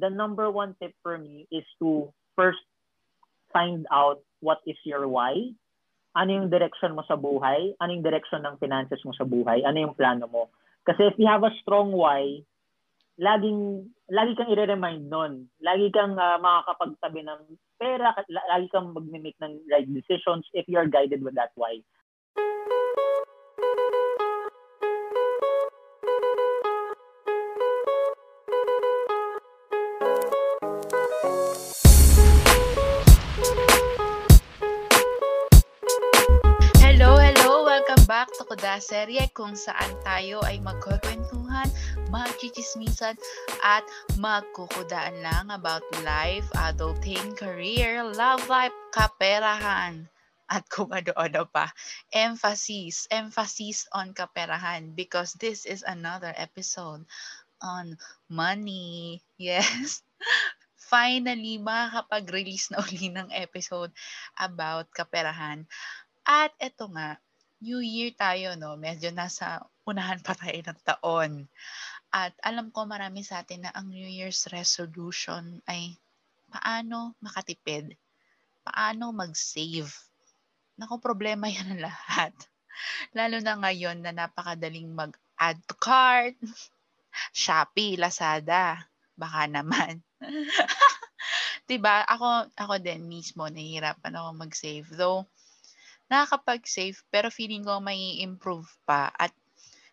the number one tip for me is to first find out what is your why, ano yung direction mo sa buhay, ano yung direction ng finances mo sa buhay, ano yung plano mo. Kasi if you have a strong why, laging lagi kang i-remind nun. Lagi kang uh, makakapagtabi ng pera, lagi kang mag-make ng right decisions if you are guided with that why. Serye kung saan tayo ay magkukwentuhan, magchichismisan, at magkukudaan lang about life, adulting, career, love life, kaperahan, at kung ano-ano pa. Emphasis, emphasis on kaperahan because this is another episode on money. Yes. Finally, makakapag-release na uli ng episode about kaperahan. At eto nga, New Year tayo, no? Medyo nasa unahan pa tayo ng taon. At alam ko marami sa atin na ang New Year's resolution ay paano makatipid, paano mag-save. Naku, problema yan ang lahat. Lalo na ngayon na napakadaling mag-add to cart, Shopee, Lazada, baka naman. 'Di ba? Ako ako din mismo nahihirapan ako mag-save. Though nakakapag-save pero feeling ko may improve pa. At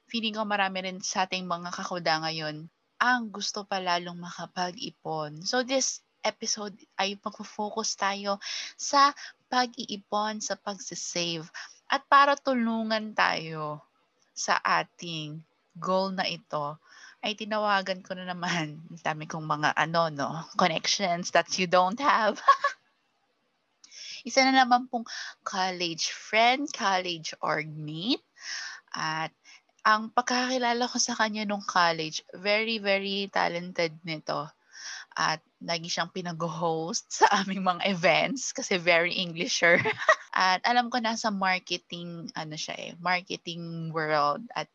feeling ko marami rin sa ating mga kakuda ngayon ang gusto pa lalong makapag-ipon. So this episode ay magfo-focus tayo sa pag-iipon, sa pag-save at para tulungan tayo sa ating goal na ito ay tinawagan ko na naman. Dami kong mga ano no connections that you don't have Isa na naman pong college friend, college orgmate. At ang pagkakilala ko sa kanya nung college, very, very talented nito. At lagi siyang pinag-host sa aming mga events kasi very Englisher. at alam ko nasa marketing, ano siya eh, marketing world. At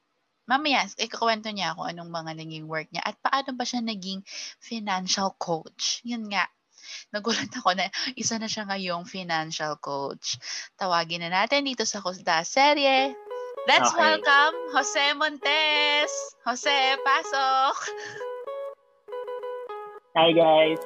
mamaya, ikakwento niya ako anong mga naging work niya at paano ba siya naging financial coach. Yun nga, Nagulat ako na isa na siya ngayong financial coach. Tawagin na natin dito sa Kusda Serye. Let's okay. welcome Jose Montes. Jose, pasok! Hi guys.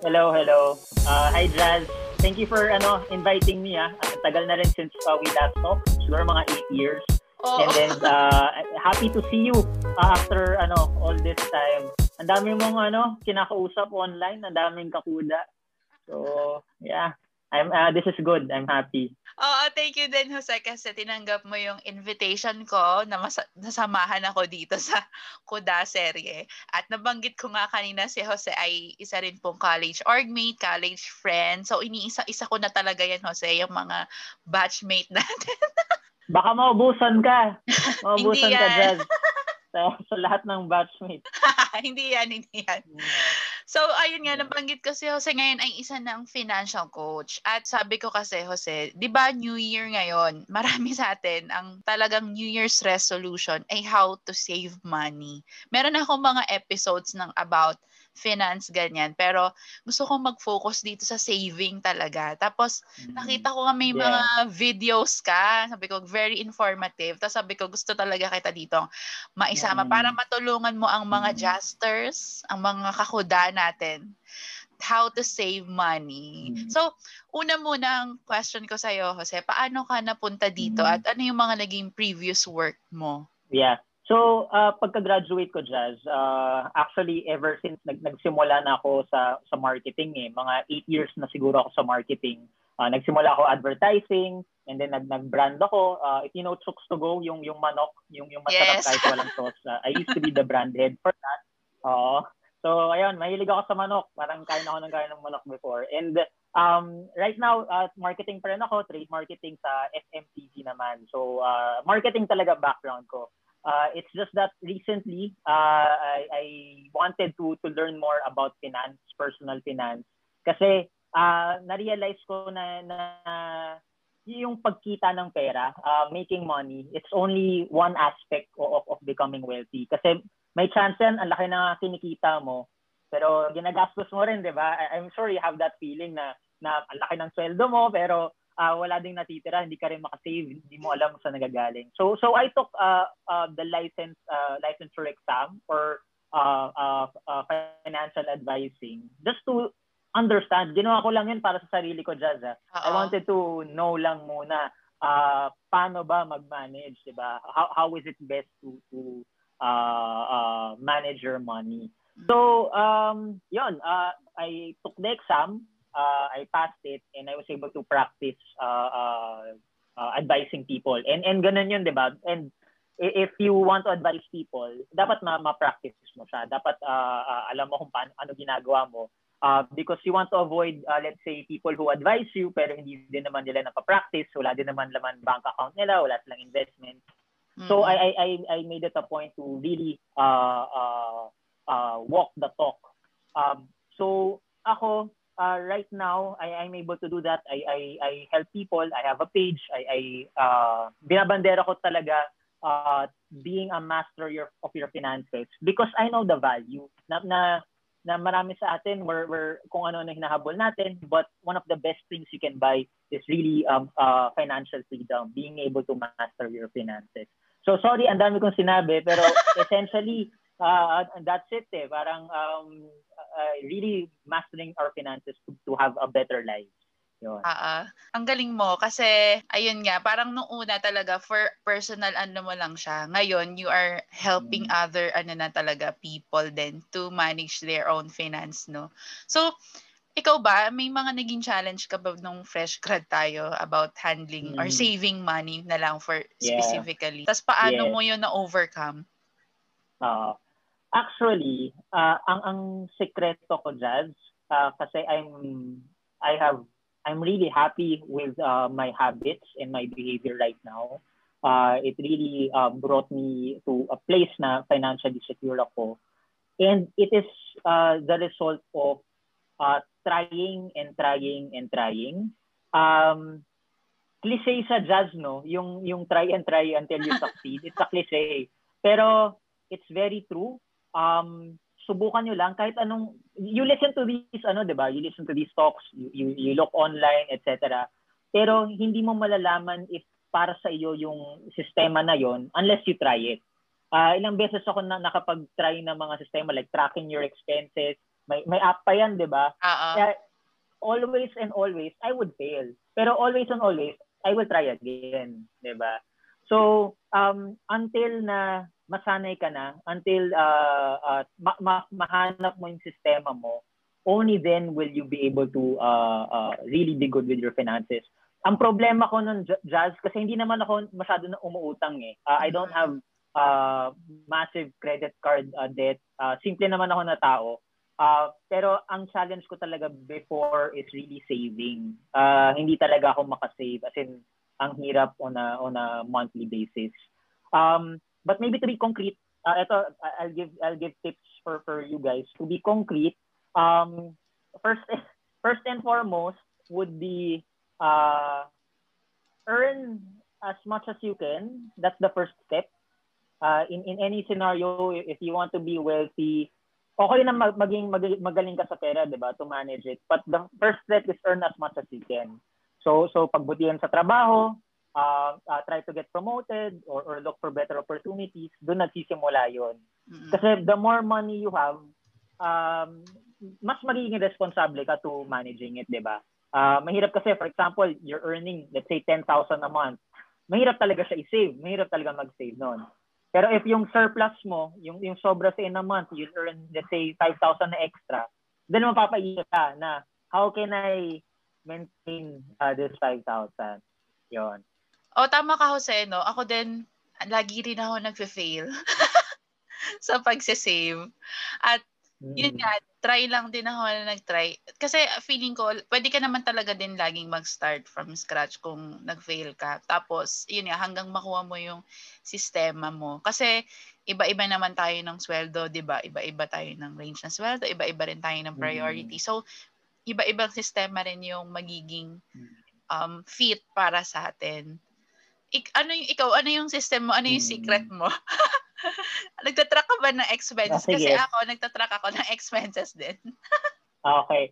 Hello, hello. Uh, hi Jazz. Thank you for ano inviting me ah. Ang tagal na rin since uh, we last talked. Siguro mga 8 years. Oh. And then uh, happy to see you uh, after ano all this time. Ang dami mong ano, kinakausap online, ang daming kakuda. So, yeah. I'm uh, this is good. I'm happy. Oo, thank you din Jose kasi tinanggap mo yung invitation ko na mas- nasamahan ako dito sa Kuda serye. At nabanggit ko nga kanina si Jose ay isa rin pong college orgmate, college friend. So iniisa-isa ko na talaga yan Jose, yung mga batchmate natin. Baka maubusan ka. Maubusan ka, Jazz sa, sa lahat ng batchmate. hindi yan, hindi yan. So, ayun nga, nabanggit ko si Jose ngayon ay isa ng financial coach. At sabi ko kasi, Jose, di ba New Year ngayon, marami sa atin, ang talagang New Year's resolution ay how to save money. Meron akong mga episodes ng about finance, ganyan. Pero gusto kong mag-focus dito sa saving talaga. Tapos mm. nakita ko nga may yeah. mga videos ka. Sabi ko, very informative. Tapos sabi ko, gusto talaga kita dito maisama mm. para matulungan mo ang mga mm. justers, ang mga kakuda natin how to save money. Mm. So, una muna ang question ko sa iyo, Jose, paano ka napunta dito mm. at ano yung mga naging previous work mo? Yeah. So, uh, pagka-graduate ko, Jazz, uh, actually, ever since nag nagsimula na ako sa, sa marketing, eh, mga 8 years na siguro ako sa marketing. Uh, nagsimula ako advertising, and then nag nag-brand ako. Uh, if you know Chooks to Go, yung, yung manok, yung, yung masarap yes. kahit walang sauce. Uh, I used to be the brand head for that. Uh, so, ayun, mahilig ako sa manok. Parang kain ako ng kain ng manok before. And um, right now, uh, marketing pa rin ako, trade marketing sa FMCG naman. So, uh, marketing talaga background ko. Uh, it's just that recently, uh, I, I wanted to to learn more about finance, personal finance. Kasi uh, na-realize ko na, na yung pagkita ng pera, uh, making money, it's only one aspect of, of becoming wealthy. Kasi may chance yan, ang laki na kinikita mo, pero ginagastos mo rin, 'di ba? I'm sure you have that feeling na na ang laki ng sweldo mo pero uh, wala ding natitira, hindi ka rin makasave, hindi mo alam saan nagagaling. So so I took uh, uh, the license uh, licensure exam for uh, uh, uh, financial advising just to understand. Ginawa ko lang yun para sa sarili ko, Jazz. Ah. I wanted to know lang muna uh, paano ba mag-manage, di ba? How, how is it best to to uh, uh, manage your money? So, um, yun, uh, I took the exam uh, I passed it and I was able to practice uh, uh, uh, advising people. And and ganun yun, 'di ba? And if you want to advise people, dapat ma- ma-practice mo siya. Dapat uh, uh, alam mo kung paano ano ginagawa mo. Uh, because you want to avoid, uh, let's say, people who advise you pero hindi din naman nila napapractice, wala din naman laman bank account nila, wala silang investment. Mm-hmm. So I, I I made it a point to really uh, uh, uh, walk the talk. Um, so ako, uh, right now I I'm able to do that. I I I help people. I have a page. I I uh, binabandera ko talaga uh, being a master your, of your finances because I know the value na na na marami sa atin we're, we're kung ano na hinahabol natin but one of the best things you can buy is really um, uh, financial freedom being able to master your finances so sorry ang dami kong sinabi pero essentially uh, that's it eh parang um, uh, really mastering our finances to, to have a better life. Yun. Oo. Ang galing mo kasi ayun nga parang nung una talaga for personal ano mo lang siya. Ngayon you are helping mm. other ano na talaga people then to manage their own finance no. So ikaw ba may mga naging challenge ka ba nung fresh grad tayo about handling mm. or saving money na lang for yeah. specifically? Tapos paano yes. mo 'yun na overcome? Uh, Actually, uh, ang ang sekreto ko Jazz uh, kasi I'm I have I'm really happy with uh, my habits and my behavior right now. Uh, it really uh, brought me to a place na financially secure ako. And it is uh, the result of uh, trying and trying and trying. Um, cliche sa jazz, no? Yung, yung try and try until you succeed. It's a cliche. Pero it's very true um, subukan nyo lang kahit anong, you listen to these, ano, di ba? You listen to these talks, you, you, you look online, etc. Pero hindi mo malalaman if para sa iyo yung sistema na yon unless you try it. Uh, ilang beses ako na nakapag-try ng mga sistema like tracking your expenses. May may app pa yan, 'di ba? Uh-uh. always and always I would fail. Pero always and always I will try again, 'di ba? So, um until na masanay ka na until uh, uh, ma- ma- mahanap mo yung sistema mo, only then will you be able to uh, uh, really be good with your finances. Ang problema ko nun, Jazz, kasi hindi naman ako masyado na umuutang eh. Uh, I don't have uh, massive credit card uh, debt. Uh, simple naman ako na tao. Uh, pero ang challenge ko talaga before is really saving. Uh, hindi talaga ako makasave. As in, ang hirap on a, on a monthly basis. Um, But maybe to be concrete, uh, ito, I'll give I'll give tips for for you guys to be concrete. Um, first first and foremost would be uh, earn as much as you can. That's the first step. Uh, in in any scenario, if you want to be wealthy, okay na mag, maging mag, magaling ka sa pera, 'di ba, to manage it. But the first step is earn as much as you can. So so pagbutihan sa trabaho, uh, uh, try to get promoted or, or look for better opportunities, doon nagsisimula yun. Mm-hmm. Kasi the more money you have, um, mas magiging responsable ka to managing it, di ba? Uh, mahirap kasi, for example, you're earning, let's say, 10,000 a month. Mahirap talaga siya i-save. Mahirap talaga mag-save noon. Pero if yung surplus mo, yung, yung sobra sa in a month, you earn, let's say, 5,000 na extra, then mapapaisip ka na, how can I maintain uh, this 5,000? Yon. O, tama ka, Jose, no? Ako din, lagi rin ako nagfe-fail sa pagse-save. At, yun mm. nga, try lang din ako na nag-try. Kasi feeling ko, pwede ka naman talaga din laging mag-start from scratch kung nag-fail ka. Tapos, yun nga, hanggang makuha mo yung sistema mo. Kasi, iba-iba naman tayo ng sweldo, di ba? Iba-iba tayo ng range ng sweldo, iba-iba rin tayo ng priority. Mm. So, iba-ibang sistema rin yung magiging mm. um, fit para sa atin ik, ano yung ikaw, ano yung system mo, ano yung secret mo? Nagtatrack ka ba ng expenses? Ah. Kasi ako, nagtatrack ako ng expenses din. Okay.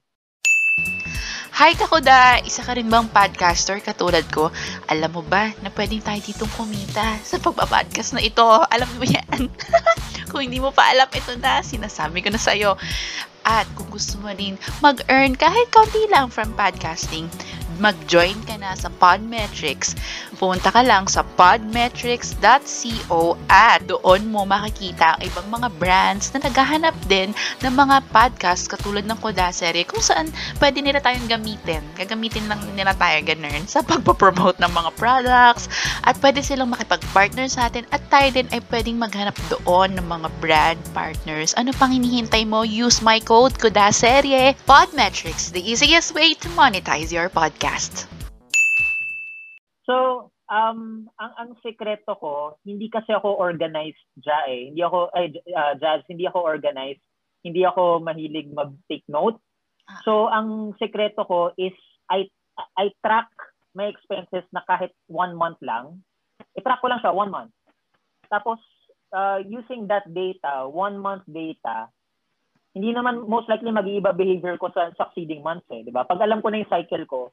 Hi Kakuda! Isa ka rin bang podcaster katulad ko? Alam mo ba na pwedeng tayo ditong kumita sa pagpapodcast na ito? Alam mo yan? kung hindi mo pa alam, ito na. Sinasabi ko na sa'yo. At kung gusto mo rin mag-earn kahit kaunti lang from podcasting, mag-join ka na sa Podmetrics. Pumunta ka lang sa podmetrics.co at doon mo makikita ang ibang mga brands na naghahanap din ng mga podcast katulad ng Kodasere kung saan pwede nila tayong gamitin. Gagamitin lang nila tayo ganun sa pagpapromote ng mga products at pwede silang makipag-partner sa atin at tayo din ay pwedeng maghanap doon ng mga brand partners. Ano pang hinihintay mo? Use my code KODASERYE Podmetrics, the easiest way to monetize your podcast. So, um, ang ang sekreto ko, hindi kasi ako organized ja eh. Hindi ako ay uh, jazz, hindi ako organized. Hindi ako mahilig mag-take note. So, ang sekreto ko is I I track my expenses na kahit one month lang. I-track ko lang siya one month. Tapos uh, using that data, one month data, hindi naman most likely mag-iiba behavior ko sa succeeding months eh, 'di ba? Pag alam ko na yung cycle ko,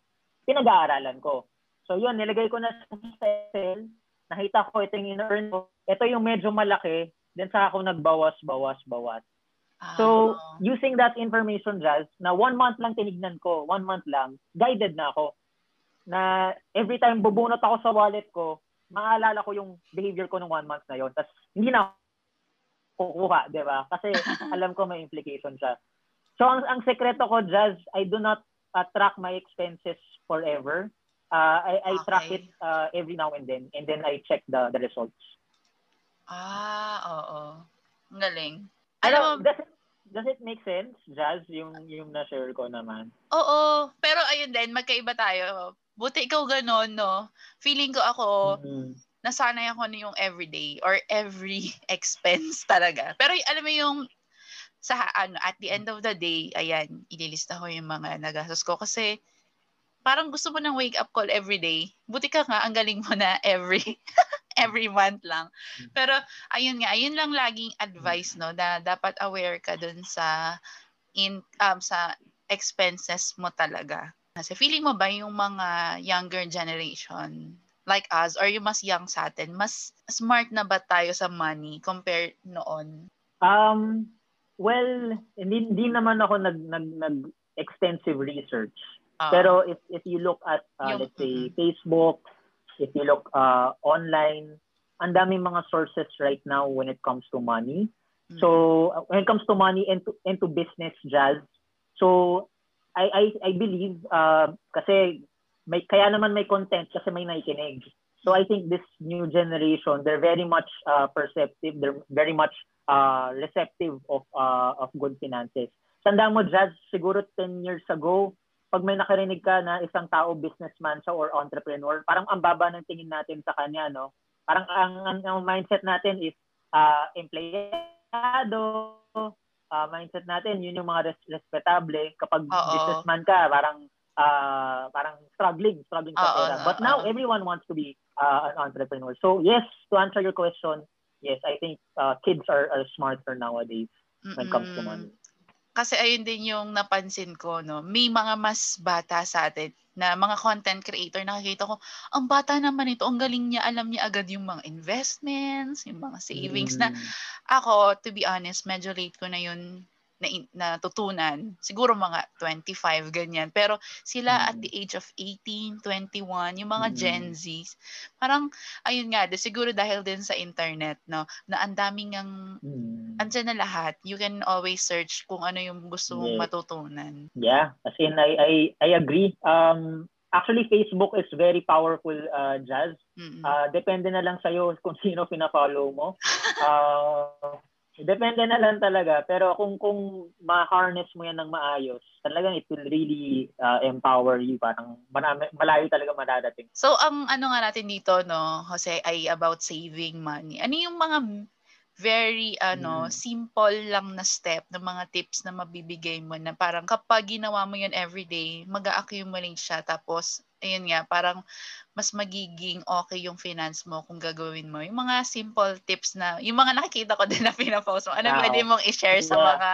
pinag-aaralan ko. So yun, nilagay ko na sa Excel, nakita ko ito yung in-earn ko. Ito yung medyo malaki, then saka ako nagbawas, bawas, bawas. So, Ah. using that information, Jazz, na one month lang tinignan ko, one month lang, guided na ako. Na every time bubunot ako sa wallet ko, maalala ko yung behavior ko ng one month na yon. Tapos, hindi na kukuha, di ba? Kasi alam ko may implication siya. So, ang, ang sekreto ko, Jazz, I do not uh, track my expenses forever. Uh, I, I track Okay. it uh, every now and then, and then I check the, the results. Ah, oo. Ang galing. Alam mo, does it, does it make sense, Jazz, yung, yung na-share ko naman? oo. Pero ayun din, magkaiba tayo. Buti ikaw ganun, no? Feeling ko ako, Mm. nasanay ako na yung everyday or every expense talaga. Pero alam mo yung sa ano at the end of the day, ayan, ililista ko yung mga nagastos ko kasi parang gusto mo ng wake up call every day. Buti ka nga ang galing mo na every every month lang. Pero ayun nga, ayun lang laging advice no na dapat aware ka dun sa in um, sa expenses mo talaga. Kasi feeling mo ba yung mga younger generation like us or yung mas young sa atin, mas smart na ba tayo sa money compared noon? Um, well, hindi, hindi naman ako nag, nag, nag extensive research. Ah, Pero if if you look at uh, Yung- let's say Facebook, if you look uh, online, ang daming mga sources right now when it comes to money. mm, So uh, when it comes to money and to, and to business jazz, so I I I believe uh, kasi may kaya naman may content kasi may nakikinig. So I think this new generation, they're very much uh, perceptive, they're very much uh, receptive of uh, of good finances. Tandaan mo, Jazz, siguro 10 years ago, pag may nakarinig ka na isang tao, businessman siya or entrepreneur, parang ang baba ng tingin natin sa kanya, no? Parang ang, ang, ang mindset natin is uh, empleyado, uh, mindset natin, yun yung mga res- respetable. Kapag Oo. businessman ka, parang uh, parang struggling, struggling sa pera. But now, everyone wants to be uh, an entrepreneur. So, yes, to answer your question, yes, I think uh, kids are, are smarter nowadays when it comes to mm-mm. money. Kasi ayun din yung napansin ko, no? May mga mas bata sa atin na mga content creator, nakikita ko, ang bata naman ito, ang galing niya, alam niya agad yung mga investments, yung mga savings na Mm. ako, to be honest, medyo late ko na yun na, natutunan. Siguro mga 25, ganyan. Pero sila at Mm. the age of 18, 21, yung mga Mm. Gen Zs, parang, ayun nga, de, siguro dahil din sa internet, no, na ang daming ang, Mm. andyan na lahat. You can always search kung ano yung gusto mong Yes. matutunan. Yeah, as in, I, I, I agree. Um, actually, Facebook is very powerful, uh, Jazz. Mm-mm. Uh, depende na lang sa'yo kung sino pina-follow mo. Uh, depende na lang talaga. Pero kung kung ma-harness mo yan ng maayos, talagang it will really uh, empower you. Parang marami, malayo talaga madadating. So, ang ano nga natin dito, no, Jose, ay about saving money. Ano yung mga very ano, Mm. simple lang na step ng mga tips na mabibigay mo na parang kapag ginawa mo yun everyday, mag-accumulate siya tapos ayun nga, parang mas magiging okay yung finance mo kung gagawin mo. Yung mga simple tips na, yung mga nakikita ko din na pinapost mo, ano Wow. pwede mong i-share sa Yeah. mga,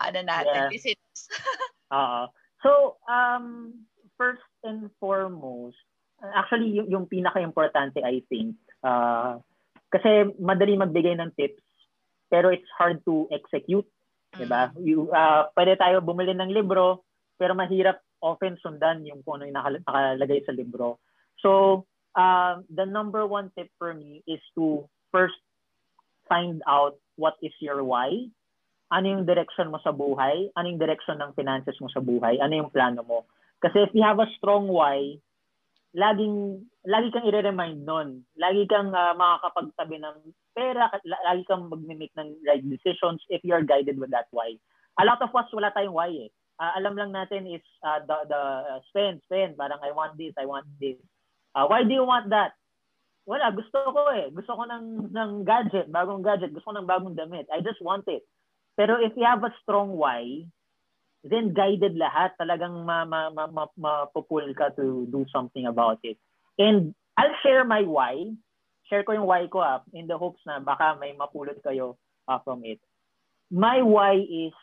ano natin, Yeah. listeners? Oo. So, um, first and foremost, actually, yung, yung pinaka-importante, I think, uh, kasi madali magbigay ng tips, pero it's hard to execute, di ba? Mm. You, uh, pwede tayo bumili ng libro, pero mahirap often sundan yung kung ano yung nakal- nakalagay sa libro. So, uh, the number one tip for me is to first find out what is your why, ano yung direction mo sa buhay, ano yung direction ng finances mo sa buhay, ano yung plano mo. Kasi if you have a strong why, laging lagi kang i-remind nun. Lagi kang uh, makakapagtabi ng pera, lagi kang mag-make ng right decisions if you are guided with that why. A lot of us wala tayong why eh. Uh, alam lang natin is uh, the the uh, spend spend parang I want this, I want this. Uh, why do you want that? Wala, gusto ko eh. Gusto ko ng ng gadget, bagong gadget, gusto ko ng bagong damit. I just want it. Pero if you have a strong why, then guided lahat. Talagang ma, ma, ma, ma, mapupul ka to do something about it. And I'll share my why. Share ko yung why ko ah, in the hopes na baka may mapulot kayo uh, from it. My why is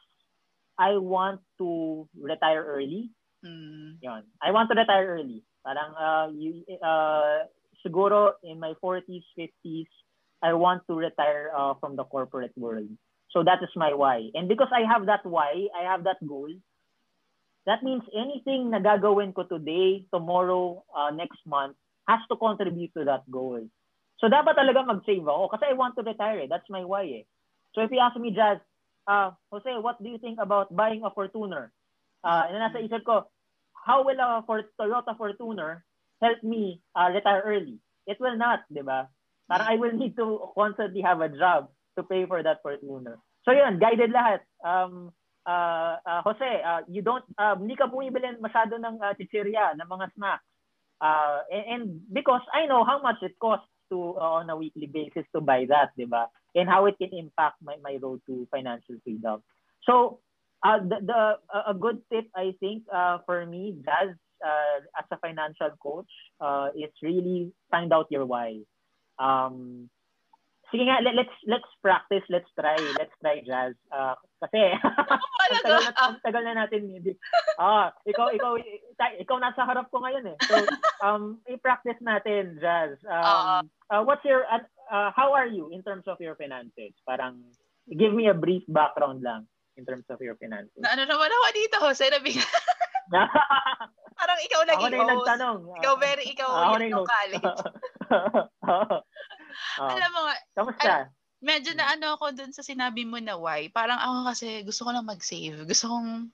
I want to retire early. Mm. Yun. I want to retire early. Parang uh, you, uh, siguro in my 40s, 50s, I want to retire uh, from the corporate world. So that is my why. And because I have that why, I have that goal, that means anything na gagawin ko today, tomorrow, uh, next month, has to contribute to that goal. So dapat talaga mag-save ako kasi I want to retire. Eh. That's my why eh. So if you ask me, Jazz, uh, Jose, what do you think about buying a Fortuner? Uh, and nasa isip ko, how will a for Toyota Fortuner help me uh, retire early? It will not, di ba? Parang I will need to constantly have a job to pay for that Fortuner. So yun, guided lahat. Um, uh, uh, Jose, uh, you don't, uh, hindi ka bumibili masyado ng uh, chichirya, ng mga snacks. Uh, and, and because I know how much it costs to uh, on a weekly basis to buy that, di ba? And how it can impact my, my road to financial freedom. So, uh, the, the a good tip I think uh, for me, Jazz, uh, as a financial coach, uh, is really find out your why. Um, sige nga, let, let's let's practice, let's try, let's try Jazz. Uh, kasi ang tagal, na, ang tagal na natin hindi. Ah, ikaw ikaw ikaw nasa harap ko ngayon eh. So, um i-practice natin Jazz. Um, uh, what's your uh, how are you in terms of your finances? Parang give me a brief background lang in terms of your finances. Na ano naman ako dito, Jose, nabigla. Parang ikaw Ako naging na yung host. nagtanong. Ikaw very, ikaw Ako na yung yung no college. Oh. Alam mo Kamusta? medyo na ano ako dun sa sinabi mo na why. Parang ako kasi gusto ko lang mag-save. Gusto kong,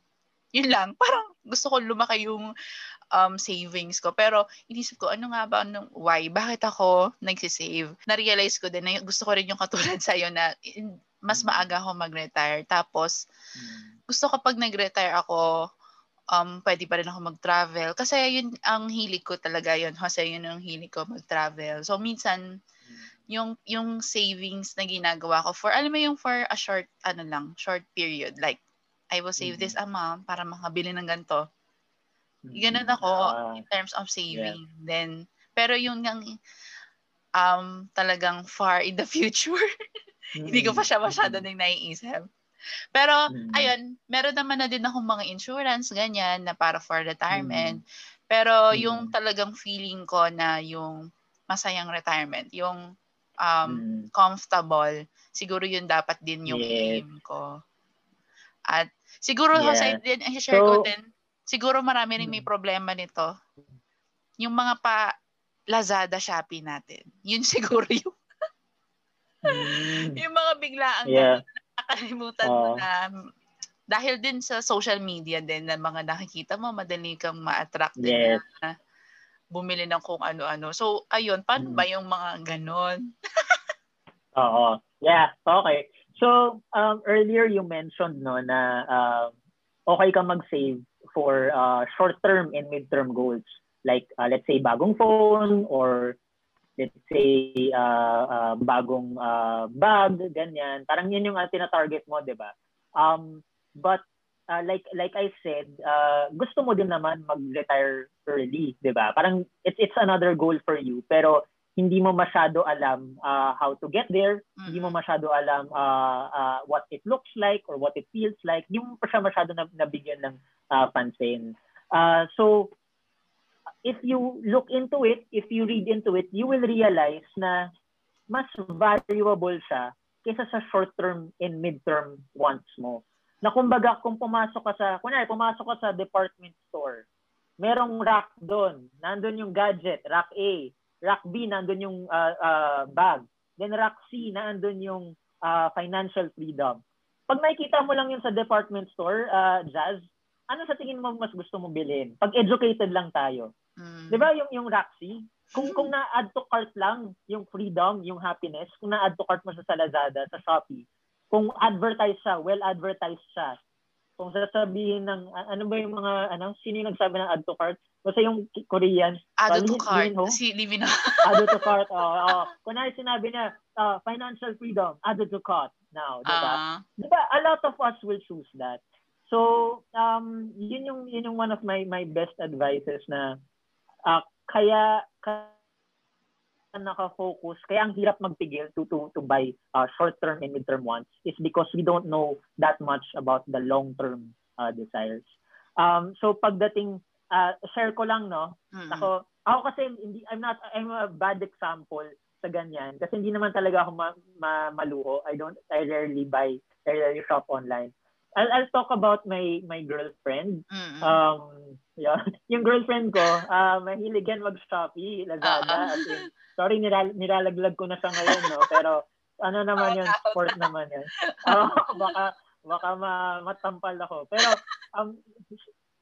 yun lang, parang gusto ko lumaki yung um, savings ko. Pero inisip ko, ano nga ba, anong, why? Bakit ako nagsisave? Na-realize ko din na gusto ko rin yung katulad sa'yo na mas maaga ako mag-retire. Tapos, gusto ko pag nag-retire ako, um, pwede pa rin ako mag-travel. Kasi yun ang hilig ko talaga yun. Kasi yun ang hilig ko mag-travel. So, minsan, yung yung savings na ginagawa ko for alam mo yung for a short ano lang short period like I will save this amount para makabili ng ganito. Ganun ako Ah, in terms of saving. Then pero yung yung um talagang far in the future. Hindi ko pa siya masyado mm, nang naiisip. Pero mm, ayun meron naman na din akong mga insurance ganyan na para for retirement. Pero yung talagang feeling ko na yung masayang retirement yung um mm, comfortable, siguro yun dapat din yung Yes. aim ko. At siguro Yeah. Jose, din, i-share ko So- din, siguro marami rin may Mm. problema nito. Yung mga pa Lazada, Shopee natin. Yun siguro yung, mm. yung mga biglaang Yeah. nakalimutan mo Oo. na dahil din sa social media din na mga nakikita mo, madali kang ma-attract din Yes. na bumili ng kung ano-ano. So, ayun, paano Mm. ba yung mga ganon? Oo. Yeah, okay. So, um, earlier you mentioned no na um, okay ka mag-save for uh, short-term and mid-term goals. Like, uh, let's say, bagong phone or let's say, uh, uh, bagong uh, bag, ganyan. Parang yun yung uh, tina-target mo, di ba? Um, but uh, like like I said, uh, gusto mo din naman mag-retire early, 'di ba? Parang it's it's another goal for you, pero hindi mo masyado alam uh, how to get there, mm-hmm. hindi mo masyado alam uh, uh, what it looks like or what it feels like, hindi mo pa siya masyado na, nabigyan ng uh, pansin. Uh, so, if you look into it, if you read into it, you will realize na mas valuable siya kaysa sa short-term and mid-term wants mo. Na kumbaga, kung pumasok ka sa, kunwari, pumasok ka sa department store, merong rack doon, nandun yung gadget, rack A, Rack B, nandun yung uh, uh, bag. Then Rack C, nandun yung uh, financial freedom. Pag makikita mo lang yun sa department store, uh, Jazz, ano sa tingin mo mas gusto mong bilhin? Pag educated lang tayo. Mm. 'Di ba yung yung Rack C? Kung kung na-add to cart lang yung freedom, yung happiness, kung na-add to cart mo sa Lazada, sa Shopee, kung advertise siya, well advertised siya, kung sasabihin ng ano ba yung mga ano sino yung nagsabi ng add to cart Basta yung Korean. Add to cart. Ho? Si Limina. add to cart. Oh, oh. Kunwari sinabi niya, uh, financial freedom, add to cart now. Diba? Uh, diba? A lot of us will choose that. So, um, yun yung, yun yung one of my, my best advices na uh, kaya, kaya naka-focus, kaya ang hirap magpigil to, to, to buy uh, short-term and mid-term wants is because we don't know that much about the long-term uh, desires. Um, so pagdating uh, share ko lang no. Mm-hmm. Ako ako kasi hindi I'm not I'm a bad example sa ganyan kasi hindi naman talaga ako ma, ma, maluho. I don't I rarely buy I rarely shop online. I'll, I'll talk about my my girlfriend. Mm-hmm. Um yeah, yung girlfriend ko, uh, mahilig yan mag-Shopee, Lazada. Uh-huh. In, sorry, niral, nilalaglag ko na sa ngayon, no? Pero ano naman oh, yun, sport naman yan. Uh, baka baka ma, matampal ako. Pero um,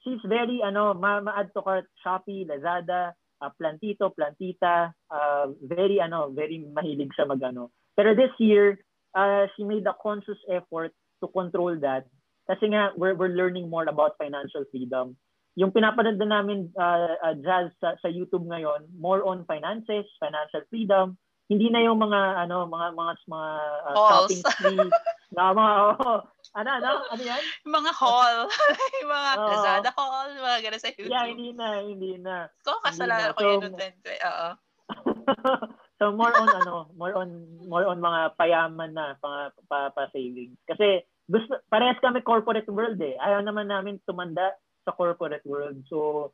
she's very ano ma, ma-add to cart Shopee, Lazada, uh, Plantito, Plantita, uh, very ano, very mahilig sa magano. Pero this year, uh, she made a conscious effort to control that kasi nga we're we're learning more about financial freedom. Yung pinapanood namin uh, uh, jazz sa, sa YouTube ngayon, more on finances, financial freedom, hindi na yung mga ano mga mga mga uh, shopping spree. Na mga oh, ano ano ano yan? Mga haul mga oh. Lazada haul mga ganun sa YouTube. yeah hindi na hindi na. So kasalanan ko so, yun ng 20 oo so more on ano more on more on mga payaman na pa, pa, pa savings kasi gusto parehas kami corporate world eh ayaw naman namin tumanda sa corporate world so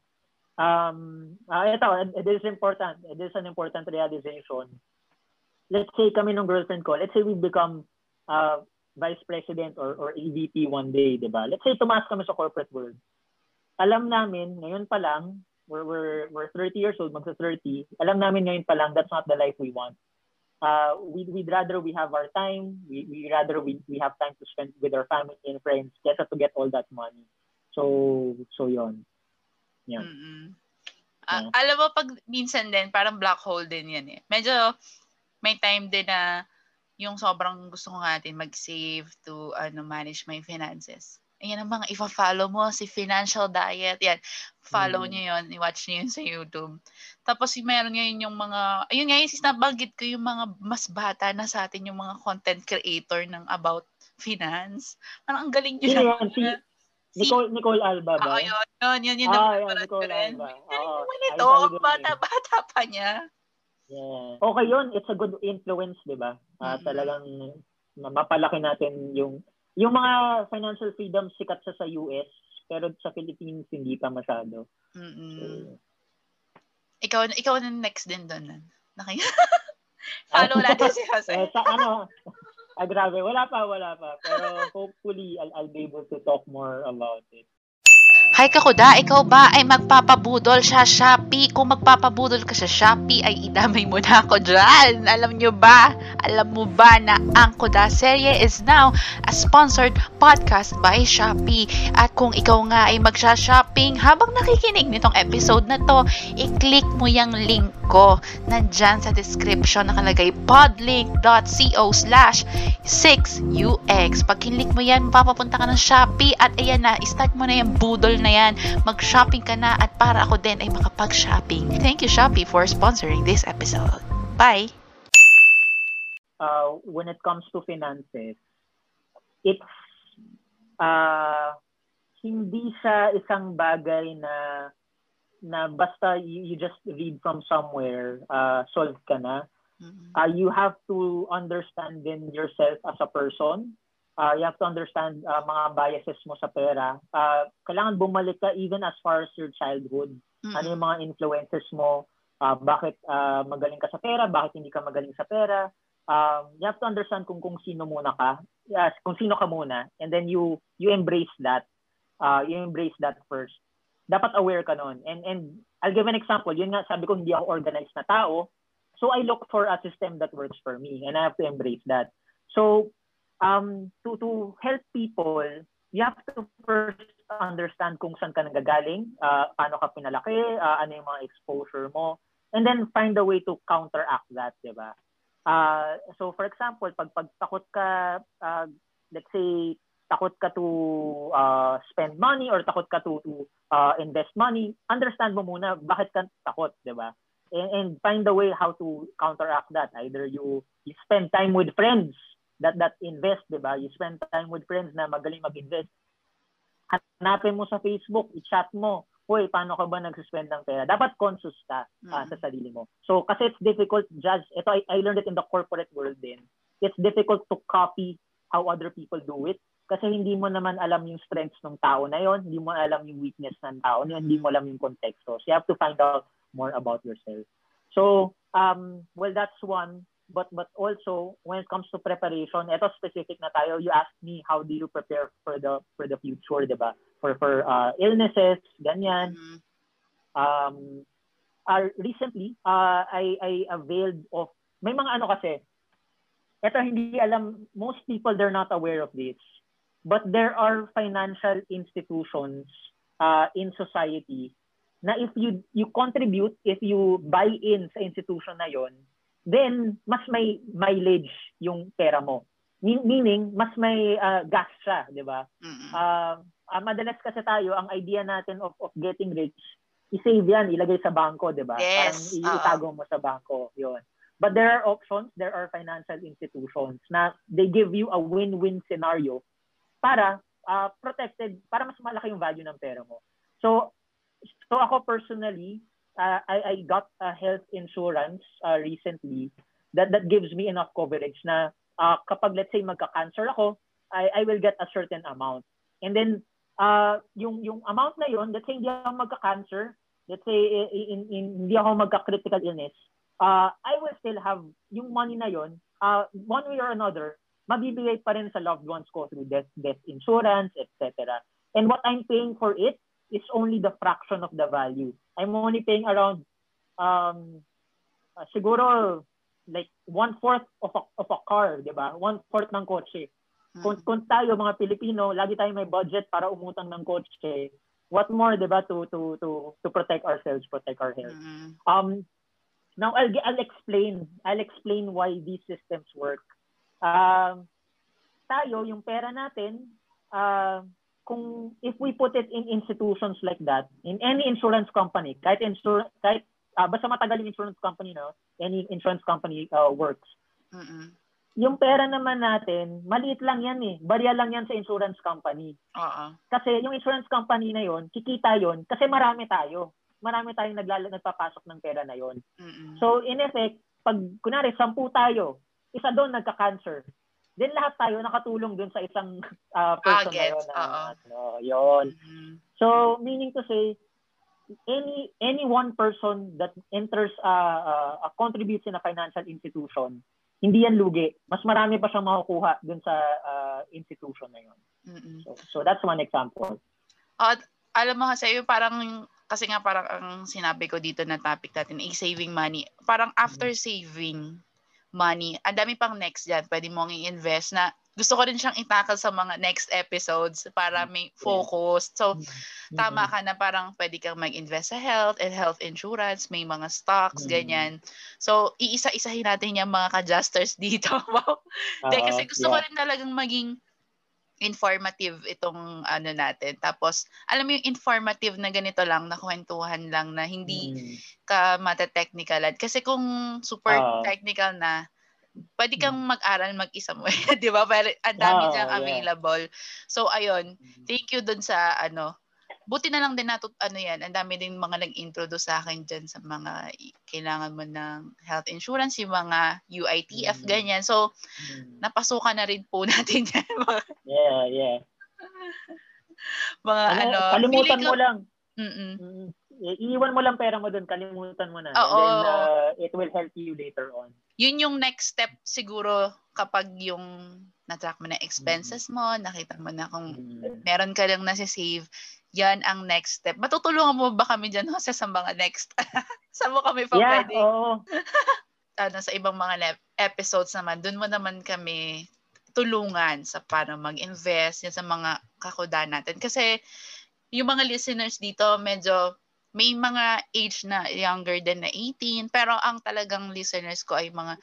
um uh, ito it is important it is an important realization let's say kami ng girlfriend ko, let's say we become uh, vice president or, or EVP one day, di ba? Let's say tumaas kami sa corporate world. Alam namin, ngayon pa lang, we're, we're, we're 30 years old, magsa 30, alam namin ngayon pa lang, that's not the life we want. Uh, we, we'd rather we have our time, we, we rather we, we have time to spend with our family and friends kesa to get all that money. So, so yon Yan. Mm-hmm. Uh, alam mo, pag minsan din, parang black hole din yan eh. Medyo, may time din na yung sobrang gusto ko natin mag-save to ano, manage my finances. Ayan ang mga ifa-follow mo, si Financial Diet. Yan, follow mm. nyo yun, i-watch nyo yun sa YouTube. Tapos meron ngayon yung mga, ayun ngayon, sis, nabanggit ko yung mga mas bata na sa atin, yung mga content creator ng about finance. Parang ang galing nyo yeah, naman. Si, Nicole, Nicole Alba ba? Oo, yun, yun, yun, yun. Ah, yun, Nicole Alba. Oo. Ano ito? Bata-bata pa niya. Yeah. Okay yun. It's a good influence, di ba? Uh, mm-hmm. Talagang mapalaki natin yung yung mga financial freedom sikat sa sa US pero sa Philippines hindi pa masyado. Mm-hmm. So, ikaw ikaw na next din doon. Naki Follow natin si Jose. eh, sa ano, ah, grabe, wala pa, wala pa. Pero hopefully, I'll, I'll be able to talk more about it. Hay kakuda, ikaw ba ay magpapabudol sa Shopee? Kung magpapabudol ka sa Shopee, ay idamay mo na ako dyan. Alam nyo ba? Alam mo ba na ang Kuda Serye is now a sponsored podcast by Shopee. At kung ikaw nga ay magsha-shopping habang nakikinig nitong episode na to, i-click mo yung link ko. Nandyan sa description nakalagay podlink.co slash 6ux. Pag kinlik mo yan, mapapapunta ka ng Shopee at ayan na, start mo na yung budol na yan. Mag-shopping ka na at para ako din ay makapag-shopping. Thank you Shopee for sponsoring this episode. Bye! Uh, when it comes to finances, it's uh, hindi siya isang bagay na na basta you, you just read from somewhere, uh, solve ka na. Mm-hmm. Uh, you have to understand din yourself as a person. Uh, you have to understand uh, mga biases mo sa pera. Uh, kailangan bumalik ka even as far as your childhood. Mm-hmm. Ano yung mga influences mo? Uh, bakit uh, magaling ka sa pera? Bakit hindi ka magaling sa pera? Um, you have to understand kung kung sino muna ka. Yes, kung sino ka muna. And then you you embrace that. Uh, you embrace that first dapat aware ka nun. And, and I'll give an example. Yun nga, sabi ko, hindi ako organized na tao. So I look for a system that works for me and I have to embrace that. So um, to, to help people, you have to first understand kung saan ka nanggagaling, uh, paano ka pinalaki, uh, ano yung mga exposure mo, and then find a way to counteract that, di ba? Uh, so for example, pag pagtakot ka, uh, let's say, takot ka to uh, spend money or takot ka to, to uh, invest money, understand mo muna bakit ka takot, di ba? And, and find a way how to counteract that. Either you you spend time with friends that that invest, di ba? You spend time with friends na magaling mag-invest. Hanapin mo sa Facebook, i-chat mo, Hoy, paano ka ba nag-spend ng pera? Dapat conscious ka uh, mm-hmm. sa sarili mo. So, kasi it's difficult, judge, ito, I, I learned it in the corporate world din. It's difficult to copy how other people do it kasi hindi mo naman alam yung strengths ng tao na yon, hindi mo alam yung weakness ng tao na hindi mo alam yung konteksto. So you have to find out more about yourself. So, um, well, that's one. But but also when it comes to preparation, ito specific na tayo. You asked me how do you prepare for the for the future, 'di ba? For for uh, illnesses, ganyan. Mm-hmm. Um, uh, recently, uh, I I availed of may mga ano kasi. Ito hindi alam most people they're not aware of this But there are financial institutions uh, in society na if you you contribute, if you buy in sa institution na yon, then mas may mileage yung pera mo. Meaning, mas may uh, gas siya, di ba? Mm-hmm. Uh, uh, madalas kasi tayo, ang idea natin of, of getting rich, i-save yan, ilagay sa bangko, di ba? Yes. Parang itago mo sa bangko, yon. But there are options, there are financial institutions na they give you a win-win scenario para uh, protected, para mas malaki yung value ng pera mo. So, so ako personally, uh, I, I got a health insurance uh, recently that that gives me enough coverage na uh, kapag let's say magka-cancer ako, I, I will get a certain amount. And then, uh, yung, yung amount na yun, let's say hindi ako magka-cancer, let's say in, in, in, hindi ako magka-critical illness, uh, I will still have yung money na yun, uh, one way or another, mabibigay pa rin sa loved ones ko through death, death insurance, etc. And what I'm paying for it is only the fraction of the value. I'm only paying around um uh, siguro like one-fourth of a, of a car, di ba? One-fourth ng kotse. Kung, mm. kung tayo, mga Pilipino, lagi tayo may budget para umutang ng kotse, what more, di ba, to, to, to, to protect ourselves, protect our health. Mm-hmm. Um, now, I'll, I'll explain, I'll explain why these systems work uh, tayo, yung pera natin, uh, kung if we put it in institutions like that, in any insurance company, kahit insur kahit uh, basta matagal yung insurance company, no? Any insurance company uh, works. Mm-mm. Yung pera naman natin, maliit lang yan eh. Barya lang yan sa insurance company. Uh-uh. Kasi yung insurance company na yon, kikita yon kasi marami tayo. Marami tayong naglala, nagpapasok ng pera na yon. So in effect, pag kunari sampu tayo, isa doon nagka-cancer. Then lahat tayo nakatulong doon sa isang uh, person na yun. Uh, ano, yun. Mm-hmm. So, meaning to say, any any one person that enters uh, uh, contributes in a financial institution, hindi yan lugi. Mas marami pa siyang makukuha dun sa uh, institution na yun. Mm-hmm. So, so that's one example. At alam mo kasi yung parang kasi nga parang ang sinabi ko dito na topic natin ay saving money. Parang after mm-hmm. saving money. Ang dami pang next dyan. Pwede mong i-invest na gusto ko rin siyang itakal sa mga next episodes para may focus. So, mm-hmm. tama ka na parang pwede kang mag-invest sa health and health insurance, may mga stocks, mm-hmm. ganyan. So, iisa-isahin natin yung mga ka-justers dito. wow. Uh, kasi gusto yeah. ko rin talagang maging informative itong ano natin. Tapos, alam mo yung informative na ganito lang, na kwentuhan lang na hindi mm. ka mata-technical. Kasi kung super uh, technical na, pwede kang mm. mag-aral mag-isa mo. di ba? Pero ang dami uh, diyang available. Yeah. So, ayun. Mm. Thank you dun sa ano, buti na lang din natut ano yan, ang dami din mga nag-introduce sa akin dyan sa mga kailangan mo ng health insurance, yung mga UITF, mm-hmm. ganyan. So, mm-hmm. napasukan na rin po natin yan. yeah, yeah. mga ano, ano kalimutan mo ko, lang. Mm-mm. Mm, iiwan mo lang pera mo doon, kalimutan mo na. Oo. And then, uh, it will help you later on. Yun yung next step siguro kapag yung na-track mo na expenses mo, nakita mo na kung mm-hmm. meron ka lang nasi-save, yan ang next step. Matutulungan mo ba kami dyan, Jose, sa mga next? Saan mo kami pa yeah, pwede? Oo. ano, sa ibang mga episodes naman, dun mo naman kami tulungan sa paano mag-invest yan sa mga kakuda natin. Kasi yung mga listeners dito, medyo may mga age na younger than na 18, pero ang talagang listeners ko ay mga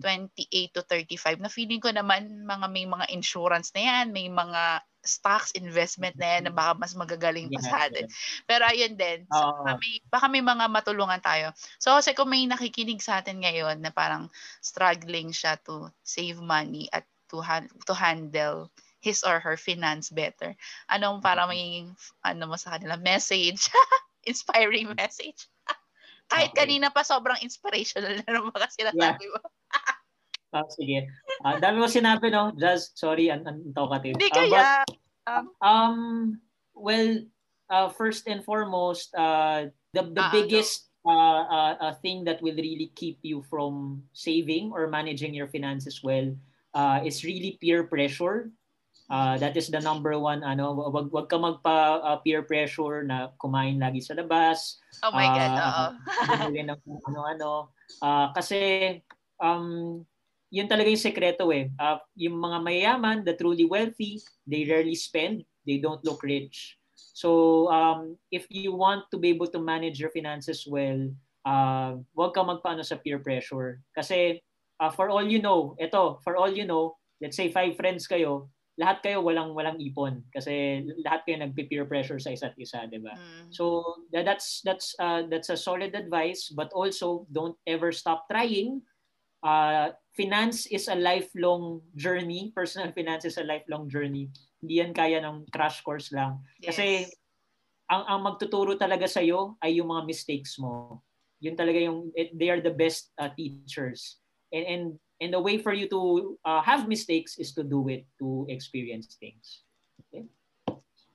28 to 35 na feeling ko naman mga may mga insurance na yan, may mga stocks investment na yan na baka mas magagaling pa sa atin. Pero ayun din, so baka, may, baka may mga matulungan tayo. So kasi kung may nakikinig sa atin ngayon na parang struggling siya to save money at to, ha- to handle his or her finance better. Anong para may ano mo sa kanila message? Inspiring message. Kahit okay. kanina pa sobrang inspirational na naman kasi sinasabi yeah. mo. Ah, sige. Uh, dami mo sinabi, no? Just, sorry, an, an talkative. Hindi kaya. Uh, but, um, um, well, uh, first and foremost, uh, the, the uh, biggest uh, uh, uh, thing that will really keep you from saving or managing your finances well uh, is really peer pressure. Uh, that is the number one ano wag wag ka magpa uh, peer pressure na kumain lagi sa labas. Oh my uh, god, oo. ano-ano. Uh, kasi um yun talaga yung sekreto eh. Uh, yung mga mayayaman, the truly wealthy, they rarely spend, they don't look rich. So um, if you want to be able to manage your finances well, uh, huwag ka magpaano sa peer pressure. Kasi uh, for all you know, ito, for all you know, let's say five friends kayo, lahat kayo walang walang ipon kasi lahat kayo nagpe-peer pressure sa isa't isa, 'di ba? Mm. So that's that's uh, that's a solid advice but also don't ever stop trying uh, finance is a lifelong journey. Personal finance is a lifelong journey. Hindi yan kaya ng crash course lang. Kasi yes. ang, ang magtuturo talaga sa iyo ay yung mga mistakes mo. Yun talaga yung, they are the best uh, teachers. And, and, and the way for you to uh, have mistakes is to do it, to experience things. Okay?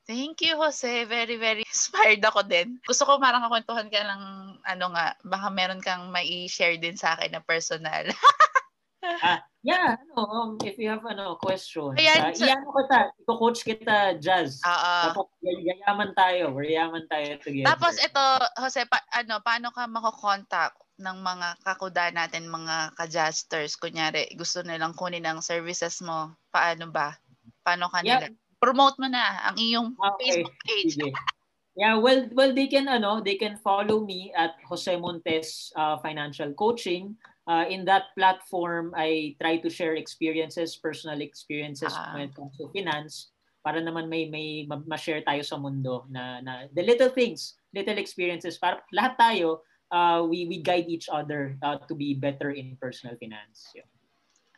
Thank you, Jose. Very, very inspired ako din. Gusto ko marang kakwentuhan ka ng ano nga, baka meron kang mai-share din sa akin na personal. ah, yeah, ano, um, if you have ano question, Ayan, uh, so, iyan ko ta, i-coach kita jazz. Uh, Tapos yayaman tayo, yayaman tayo together. Tapos ito, Jose, pa, ano, paano ka mako-contact ng mga kakuda natin, mga ka-jazzers? Kunyari, gusto nilang kunin ang services mo. Paano ba? Paano ka nila? Yeah promote mo na ang iyong okay. Facebook page. Sige. Yeah, well, well, they can ano, they can follow me at Jose Montes uh, Financial Coaching. Uh, in that platform, I try to share experiences, personal experiences ah. when it comes to finance para naman may may ma-share tayo sa mundo na, na the little things, little experiences para lahat tayo uh, we we guide each other uh, to be better in personal finance. Yeah.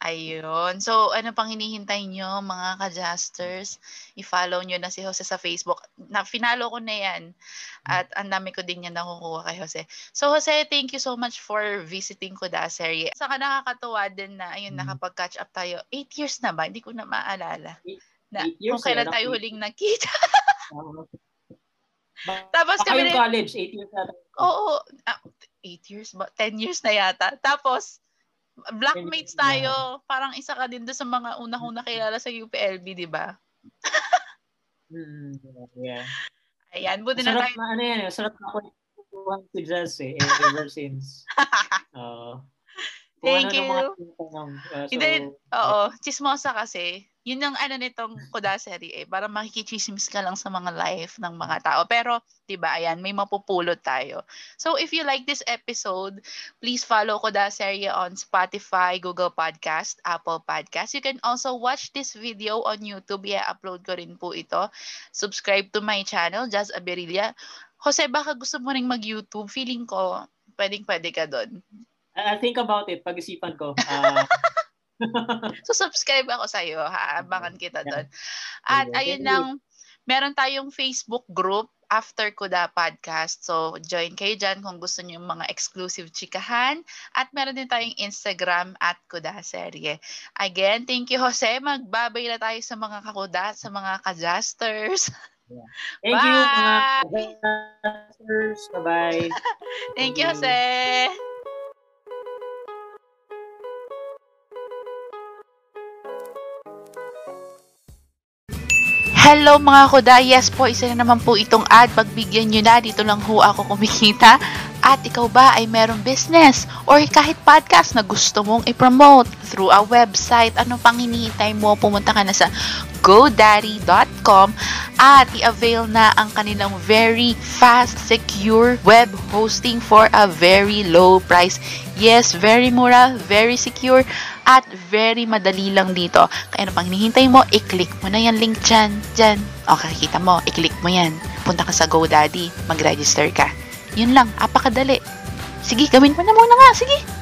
Ayun. So, ano pang hinihintay nyo, mga ka-justers? I-follow nyo na si Jose sa Facebook. Na, finalo ko na yan. At ang dami ko din yan nakukuha kay Jose. So, Jose, thank you so much for visiting ko da serie. Saka nakakatuwa din na, ayun, mm. nakapag-catch up tayo. Eight years na ba? Hindi ko na maalala. Na, kung kailan eh, tayo huling nakita. Tapos kami rin, college, eight years na. Oo. Uh, eight years ba? Ten years na yata. Tapos, Blackmates tayo. Parang isa ka din doon sa mga unang-una kilala sa UPLB, di ba? mm, yeah. Ayan, buti na tayo. ano yan, sarap na ako si Jazz eh, ever since. Uh, Thank you. Uh, so, Hindi, oo. Chismosa kasi. Yun ang ano nitong Kudasery eh. Para makikichismis ka lang sa mga life ng mga tao. Pero, di ba ayan, may mapupulot tayo. So, if you like this episode, please follow Kudasery on Spotify, Google Podcast, Apple Podcast. You can also watch this video on YouTube. I-upload ko rin po ito. Subscribe to my channel, Jazz Aberilla. Jose, baka gusto mo rin mag-YouTube. Feeling ko, pwedeng-pwede ka doon. I'll think about it. Pag-isipan ko. Uh... so, subscribe ako sa iyo. Abangan kita doon. At ayun lang, meron tayong Facebook group after Kuda Podcast. So, join kayo dyan kung gusto niyo yung mga exclusive chikahan. At meron din tayong Instagram at Kuda Serye. Again, thank you, Jose. Magbabay na tayo sa mga kakuda, sa mga kajusters. Yeah. Thank Bye. you, mga kajusters. Bye-bye. thank you, Jose. Hello mga kuda, yes po, isa na naman po itong ad. Pagbigyan nyo na, dito lang ho ako kumikita. At ikaw ba ay merong business or kahit podcast na gusto mong i-promote through a website, ano pang hinihintay mo, pumunta ka na sa godaddy.com at i-avail na ang kanilang very fast, secure web hosting for a very low price. Yes, very mura, very secure, at very madali lang dito. Kaya ano pang hinihintay mo, i-click mo na yan link dyan, dyan. O, kakita mo, i-click mo yan. Punta ka sa GoDaddy, mag-register ka. Yun lang, apakadali. Sige, gawin mo na muna nga, sige.